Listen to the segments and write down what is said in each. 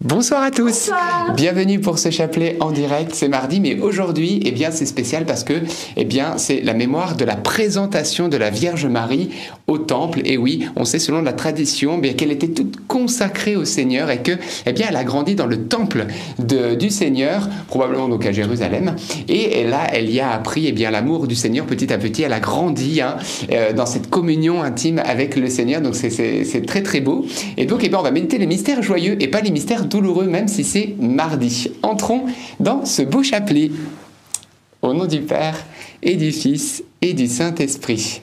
Bonsoir à tous. Bienvenue pour ce chapelet en direct. C'est mardi, mais aujourd'hui, eh bien, c'est spécial parce que, eh bien, c'est la mémoire de la présentation de la Vierge Marie au temple. Et oui, on sait selon la tradition, eh bien, qu'elle était toute consacrée au Seigneur et que, eh bien, elle a grandi dans le temple du Seigneur, probablement donc à Jérusalem. Et là, elle y a appris, eh bien, l'amour du Seigneur petit à petit. Elle a grandi hein, euh, dans cette communion intime avec le Seigneur. Donc, c'est très très beau. Et donc, eh bien, on va méditer les mystères joyeux et pas les mystères douloureux, même si c'est mardi. Entrons dans ce beau chapelet. Au nom du Père et du Fils et du Saint-Esprit.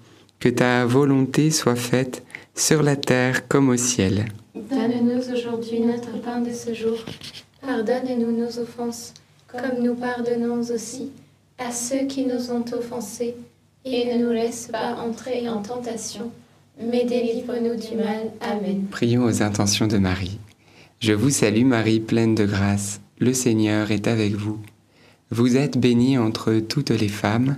que ta volonté soit faite sur la terre comme au ciel. Donne-nous aujourd'hui notre pain de ce jour. Pardonne-nous nos offenses, comme nous pardonnons aussi à ceux qui nous ont offensés, et ne nous laisse pas entrer en tentation, mais délivre-nous du mal. Amen. Prions aux intentions de Marie. Je vous salue Marie, pleine de grâce. Le Seigneur est avec vous. Vous êtes bénie entre toutes les femmes,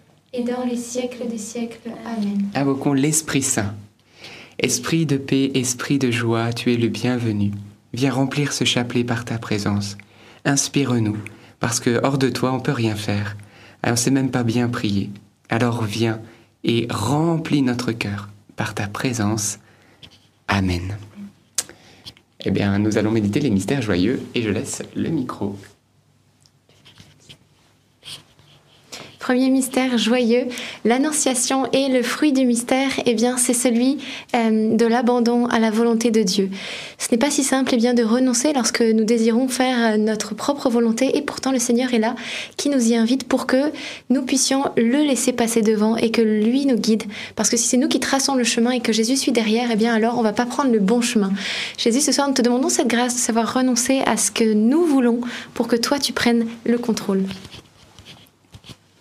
et dans les siècles des siècles. Amen. Invoquons l'Esprit Saint. Esprit de paix, esprit de joie, tu es le bienvenu. Viens remplir ce chapelet par ta présence. Inspire-nous, parce que hors de toi, on peut rien faire. On ne sait même pas bien prier. Alors viens et remplis notre cœur par ta présence. Amen. Eh bien, nous allons méditer les mystères joyeux et je laisse le micro. Premier mystère joyeux, l'annonciation et le fruit du mystère, eh bien, c'est celui euh, de l'abandon à la volonté de Dieu. Ce n'est pas si simple, eh bien, de renoncer lorsque nous désirons faire notre propre volonté, et pourtant le Seigneur est là, qui nous y invite pour que nous puissions le laisser passer devant et que lui nous guide. Parce que si c'est nous qui traçons le chemin et que Jésus suit derrière, eh bien, alors on va pas prendre le bon chemin. Jésus, ce soir, nous te demandons cette grâce de savoir renoncer à ce que nous voulons pour que toi tu prennes le contrôle.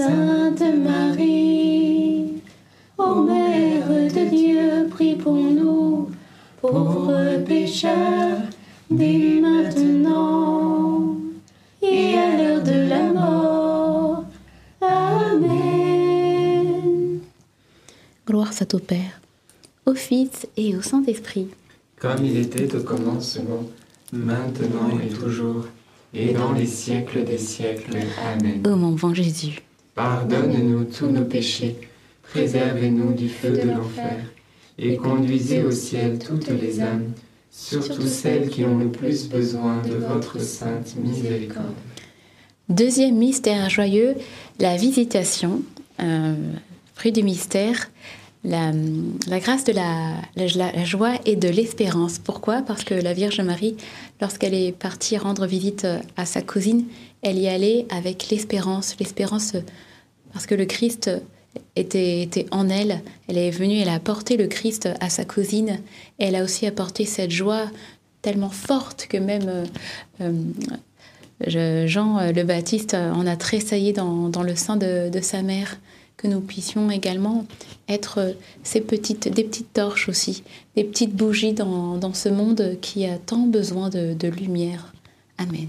Sainte Marie, ô Mère de Dieu, prie pour nous, pauvres pécheurs, dès maintenant et à l'heure de la mort. Amen. Gloire soit au Père, au Fils et au Saint-Esprit. Comme il était au commencement, maintenant et toujours, et dans les siècles des siècles. Amen. Ô mon bon Jésus, Pardonne-nous tous nos péchés, préservez-nous du feu de l'enfer, et conduisez au ciel toutes les âmes, surtout celles qui ont le plus besoin de votre sainte miséricorde. Deuxième mystère joyeux, la visitation, euh, fruit du mystère, la, grâce de la joie et de l'espérance. Pourquoi? Parce que la Vierge Marie, lorsqu'elle est partie rendre visite à sa cousine, elle y allait avec l'espérance. L'espérance parce que le Christ était, était en elle. Elle est venue, elle a apporté le Christ à sa cousine. Elle a aussi apporté cette joie tellement forte que même euh, euh, je- Jean euh, le Baptiste en a tressailli dans, dans le sein de, de sa mère, que nous puissions également être ces petites, des petites torches aussi, des petites bougies dans, dans ce monde qui a tant besoin de, de lumière. Amen.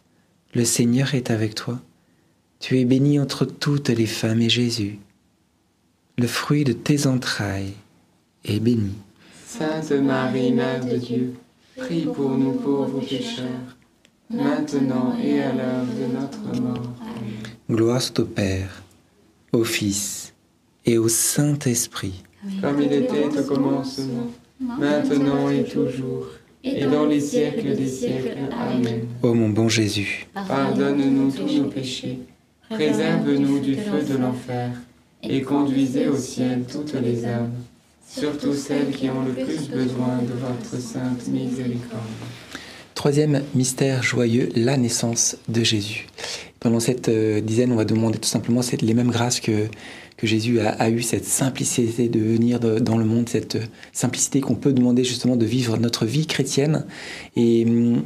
le Seigneur est avec toi. Tu es bénie entre toutes les femmes et Jésus, le fruit de tes entrailles, est béni. Sainte Marie, Mère de Dieu, prie pour nous pauvres pécheurs, maintenant et à l'heure de notre mort. Gloire au Père, au Fils et au Saint-Esprit, Comme il était au commencement, maintenant et toujours, et dans les siècles des siècles. Amen. ô mon bon Jésus. Pardonne-nous tous nos péchés, préserve-nous du feu de l'enfer, et conduisez au ciel toutes les âmes, surtout celles qui ont le plus besoin de votre sainte miséricorde. Troisième mystère joyeux, la naissance de Jésus. Pendant cette euh, dizaine, on va demander tout simplement les mêmes grâces que, que Jésus a, a eu, cette simplicité de venir dans le monde, cette euh, simplicité qu'on peut demander justement de vivre notre vie chrétienne. Et,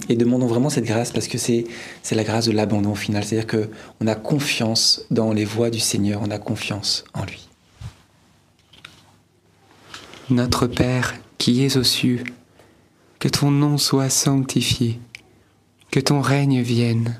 et demandons vraiment cette grâce parce que c'est c'est la grâce de l'abandon au final. C'est-à-dire qu'on a confiance dans les voies du Seigneur, on a confiance en lui. Notre Père qui es aux cieux, que ton nom soit sanctifié, que ton règne vienne,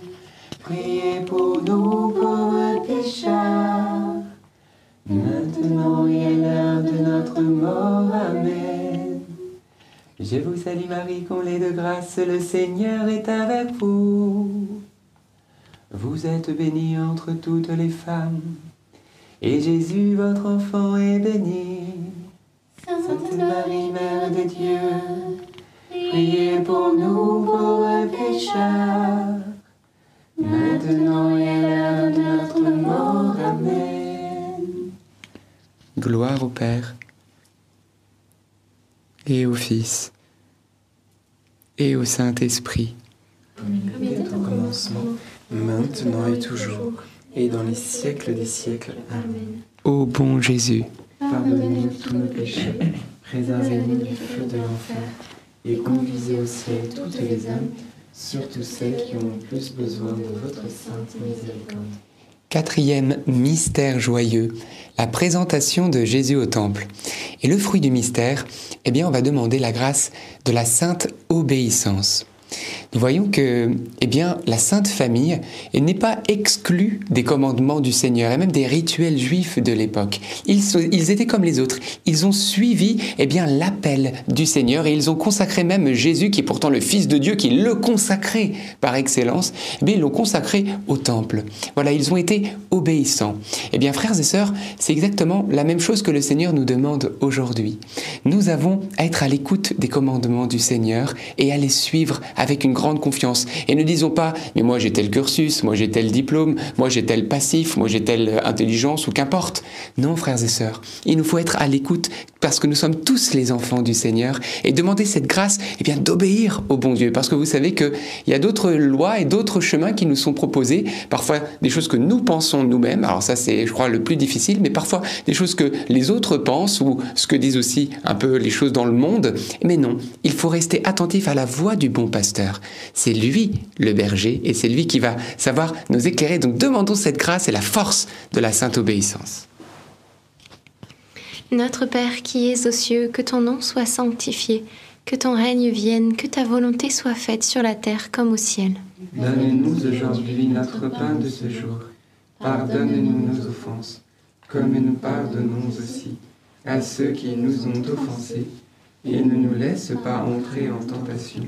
priez pour nous pauvres pécheurs, maintenant et à l'heure de notre mort. Amen. Je vous salue Marie, comblée de grâce, le Seigneur est avec vous. Vous êtes bénie entre toutes les femmes, et Jésus, votre enfant, est béni. Sainte Marie, Mère de Dieu, priez pour nous pauvres pécheurs, maintenant et à l'heure de notre mort. Amen. Gloire au Père, et au Fils, et au Saint-Esprit. Comme il était au commencement, maintenant et toujours, et dans les siècles des siècles. Amen. Ô bon Jésus, Pardonnez-nous tous nos péchés, préservez-nous du feu de l'enfer, et conduisez au ciel toutes les âmes, surtout celles qui ont le plus besoin de votre sainte miséricorde. Quatrième mystère joyeux, la présentation de Jésus au temple. Et le fruit du mystère, eh bien, on va demander la grâce de la sainte obéissance. Nous voyons que, eh bien, la Sainte Famille n'est pas exclue des commandements du Seigneur et même des rituels juifs de l'époque. Ils, étaient comme les autres. Ils ont suivi, eh bien, l'appel du Seigneur et ils ont consacré même Jésus, qui est pourtant le Fils de Dieu, qui le consacré par excellence, eh ils l'ont consacré au temple. Voilà, ils ont été obéissants. Eh bien, frères et sœurs, c'est exactement la même chose que le Seigneur nous demande aujourd'hui. Nous avons à être à l'écoute des commandements du Seigneur et à les suivre avec une grande confiance. Et ne disons pas, mais moi j'ai tel cursus, moi j'ai tel diplôme, moi j'ai tel passif, moi j'ai telle intelligence ou qu'importe. Non, frères et sœurs, il nous faut être à l'écoute parce que nous sommes tous les enfants du Seigneur et demander cette grâce, eh bien, d'obéir au bon Dieu. Parce que vous savez qu'il y a d'autres lois et d'autres chemins qui nous sont proposés, parfois des choses que nous pensons nous-mêmes. Alors ça, c'est, je crois, le plus difficile, mais parfois des choses que les autres pensent ou ce que disent aussi un peu les choses dans le monde. Mais non, il faut rester attentif à la voix du bon pasteur. C'est lui le berger et c'est lui qui va savoir nous éclairer. Donc demandons cette grâce et la force de la sainte obéissance. Notre Père qui es aux cieux, que ton nom soit sanctifié, que ton règne vienne, que ta volonté soit faite sur la terre comme au ciel. Donne-nous aujourd'hui notre pain de ce jour. Pardonne-nous nos offenses, comme nous pardonnons aussi à ceux qui nous ont offensés. Et ne nous laisse pas entrer en tentation,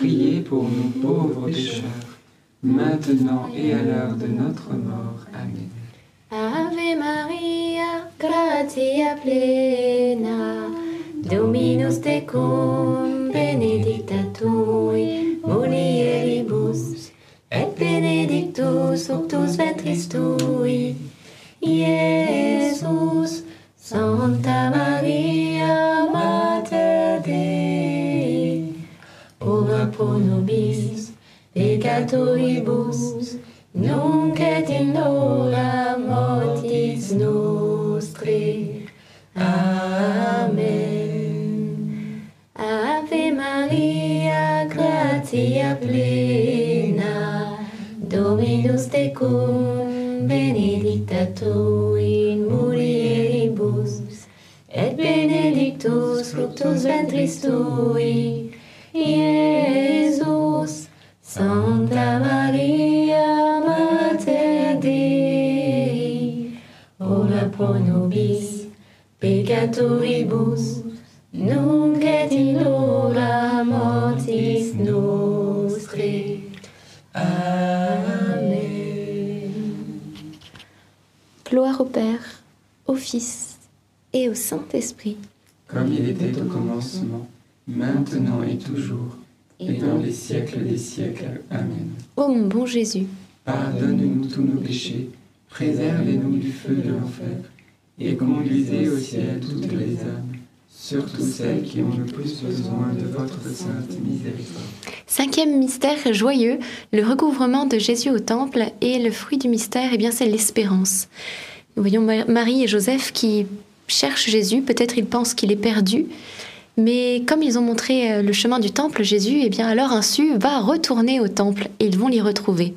priez pour nous pauvres pécheurs, maintenant et à l'heure de notre mort. Amen. Ave Maria, gratia plena, Dominus tecum, benedicta tui, Gloire au Père, au Fils et au Saint-Esprit. Comme il était au commencement, maintenant et toujours, et dans les siècles des siècles. Amen. Ô mon bon Jésus, Pardonne-nous tous nos péchés, préservez-nous du feu de l'enfer, et conduisez au ciel toutes les âmes, surtout celles qui ont le plus besoin de votre sainte miséricorde. Cinquième mystère joyeux, le recouvrement de Jésus au temple et le fruit du mystère, eh bien c'est l'espérance. Nous voyons Ma- Marie et Joseph qui cherchent Jésus, peut-être ils pensent qu'il est perdu, mais comme ils ont montré euh, le chemin du temple, Jésus, eh bien leur insu, va retourner au temple et ils vont l'y retrouver.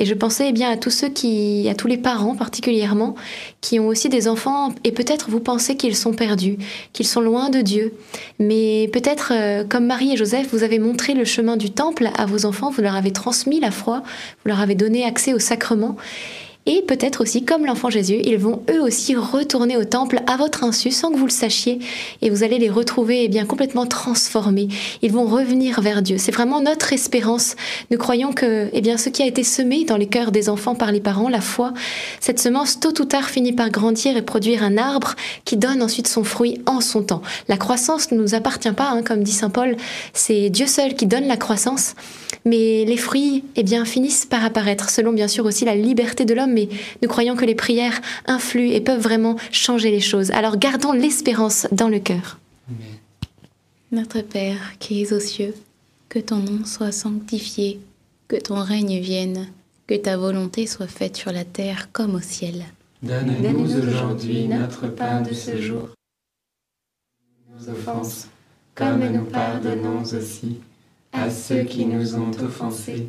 Et je pensais eh bien à tous ceux qui, à tous les parents particulièrement, qui ont aussi des enfants et peut-être vous pensez qu'ils sont perdus, qu'ils sont loin de Dieu. Mais peut-être euh, comme Marie et Joseph, vous avez montré le chemin du temple à vos enfants, vous leur avez transmis la foi, vous leur avez donné accès au sacrement. Et peut-être aussi, comme l'enfant Jésus, ils vont eux aussi retourner au temple à votre insu sans que vous le sachiez. Et vous allez les retrouver eh bien, complètement transformés. Ils vont revenir vers Dieu. C'est vraiment notre espérance. Nous croyons que eh bien, ce qui a été semé dans les cœurs des enfants par les parents, la foi, cette semence tôt ou tard finit par grandir et produire un arbre qui donne ensuite son fruit en son temps. La croissance ne nous appartient pas, hein, comme dit Saint Paul, c'est Dieu seul qui donne la croissance. Mais les fruits eh bien, finissent par apparaître, selon bien sûr aussi la liberté de l'homme, mais nous croyons que les prières influent et peuvent vraiment changer les choses. Alors gardons l'espérance dans le cœur. Amen. Notre Père qui es aux cieux, que ton nom soit sanctifié, que ton règne vienne, que ta volonté soit faite sur la terre comme au ciel. Donne-nous aujourd'hui notre pain de ce jour. Nos offenses, comme nous pardonnons aussi à ceux qui nous ont offensés.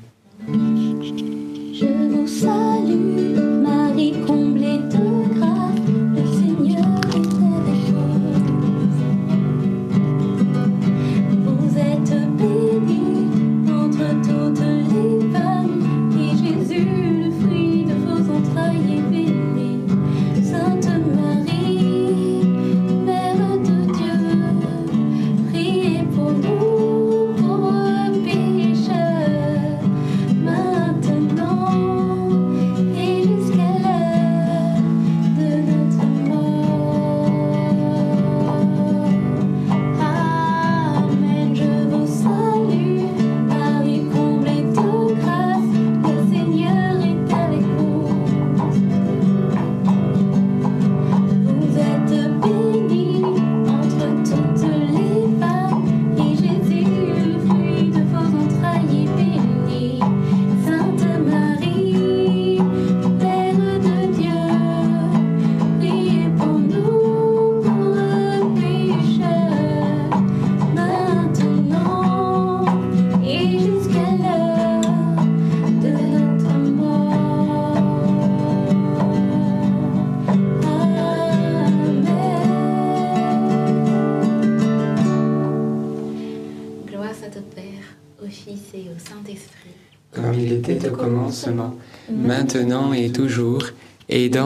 Je vous salue, Marie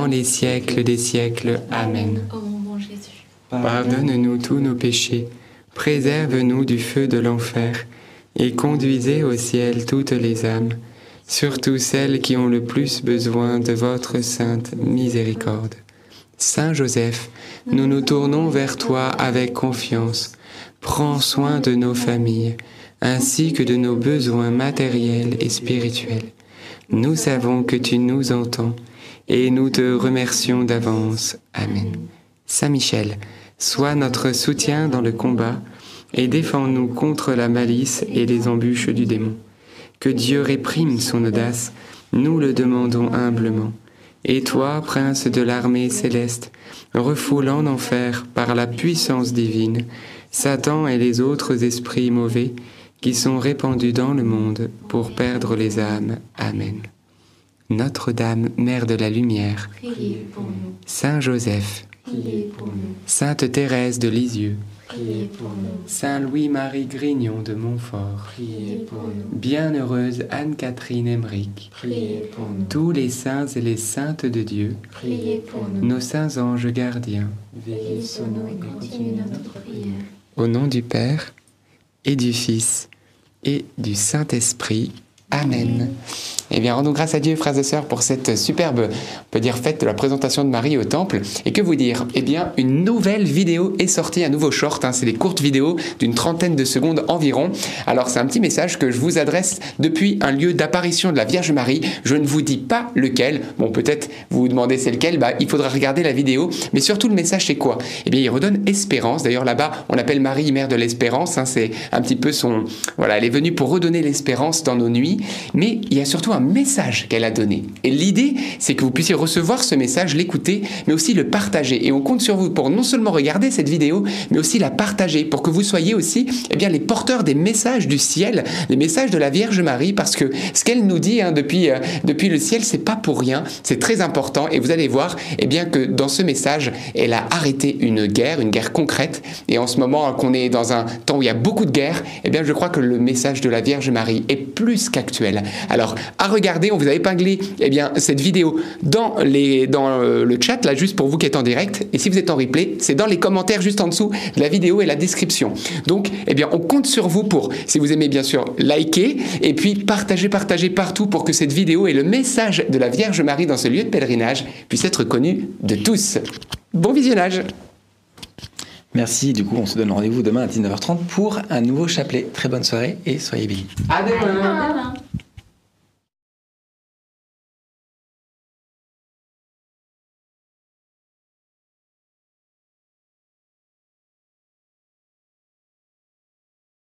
dans les siècles des siècles. Amen. Ô mon bon Jésus, Pardonne-nous tous nos péchés, préserve-nous du feu de l'enfer, et conduisez au ciel toutes les âmes, surtout celles qui ont le plus besoin de votre sainte miséricorde. Saint Joseph, nous nous tournons vers toi avec confiance. Prends soin de nos familles, ainsi que de nos besoins matériels et spirituels. Nous savons que tu nous entends, et nous te remercions d'avance. Amen. Saint Michel, sois notre soutien dans le combat, et défends-nous contre la malice et les embûches du démon. Que Dieu réprime son audace, nous le demandons humblement. Et toi, prince de l'armée céleste, refoule en enfer par la puissance divine Satan et les autres esprits mauvais qui sont répandus dans le monde pour perdre les âmes. Amen. Notre-Dame, Mère de la Lumière, Priez pour nous. Saint Joseph, Priez pour nous. Sainte Thérèse de Lisieux, Priez pour nous. Saint Louis-Marie Grignon de Montfort, Priez pour nous. Bienheureuse Anne-Catherine Emmerich, Priez pour nous. tous les saints et les saintes de Dieu, Priez pour nous. nos saints anges gardiens, Veillez sur nous et continuez notre prière. au nom du Père et du Fils et du Saint-Esprit. Amen. Eh bien, rendons grâce à Dieu, frères et sœurs, pour cette superbe, on peut dire, fête de la présentation de Marie au Temple. Et que vous dire? Eh bien, une nouvelle vidéo est sortie, un nouveau short. hein, c'est des courtes vidéos d'une trentaine de secondes environ. Alors, c'est un petit message que je vous adresse depuis un lieu d'apparition de la Vierge Marie. Je ne vous dis pas lequel. Bon, peut-être vous vous demandez c'est lequel. Bah, il faudra regarder la vidéo. Mais surtout, le message, c'est quoi? Eh bien, il redonne espérance. D'ailleurs, là-bas, on l'appelle Marie, mère de l'espérance. hein, c'est un petit peu son. Voilà, elle est venue pour redonner l'espérance dans nos nuits. Mais il y a surtout un message qu'elle a donné. Et l'idée, c'est que vous puissiez recevoir ce message, l'écouter, mais aussi le partager. Et on compte sur vous pour non seulement regarder cette vidéo, mais aussi la partager, pour que vous soyez aussi eh bien, les porteurs des messages du ciel, les messages de la Vierge Marie, parce que ce qu'elle nous dit hein, depuis, euh, depuis le ciel, c'est pas pour rien, c'est très important. Et vous allez voir eh bien, que dans ce message, elle a arrêté une guerre, une guerre concrète. Et en ce moment hein, qu'on est dans un temps où il y a beaucoup de guerres, eh bien, je crois que le message de la Vierge Marie est plus Alors, à regarder, on vous a épinglé eh bien, cette vidéo dans euh, le chat, là, juste pour vous qui êtes en direct. Et si vous êtes en replay, c'est dans les commentaires juste en dessous de la vidéo et la description. Donc, eh bien, on compte sur vous pour, si vous aimez bien sûr, liker et puis partager, partager partout pour que cette vidéo et le message de la Vierge Marie dans ce lieu de pèlerinage puissent être connus de tous. Bon visionnage Merci, du coup on se donne rendez-vous demain à 19h30 pour un nouveau chapelet. Très bonne soirée et soyez bénis. À demain Demain.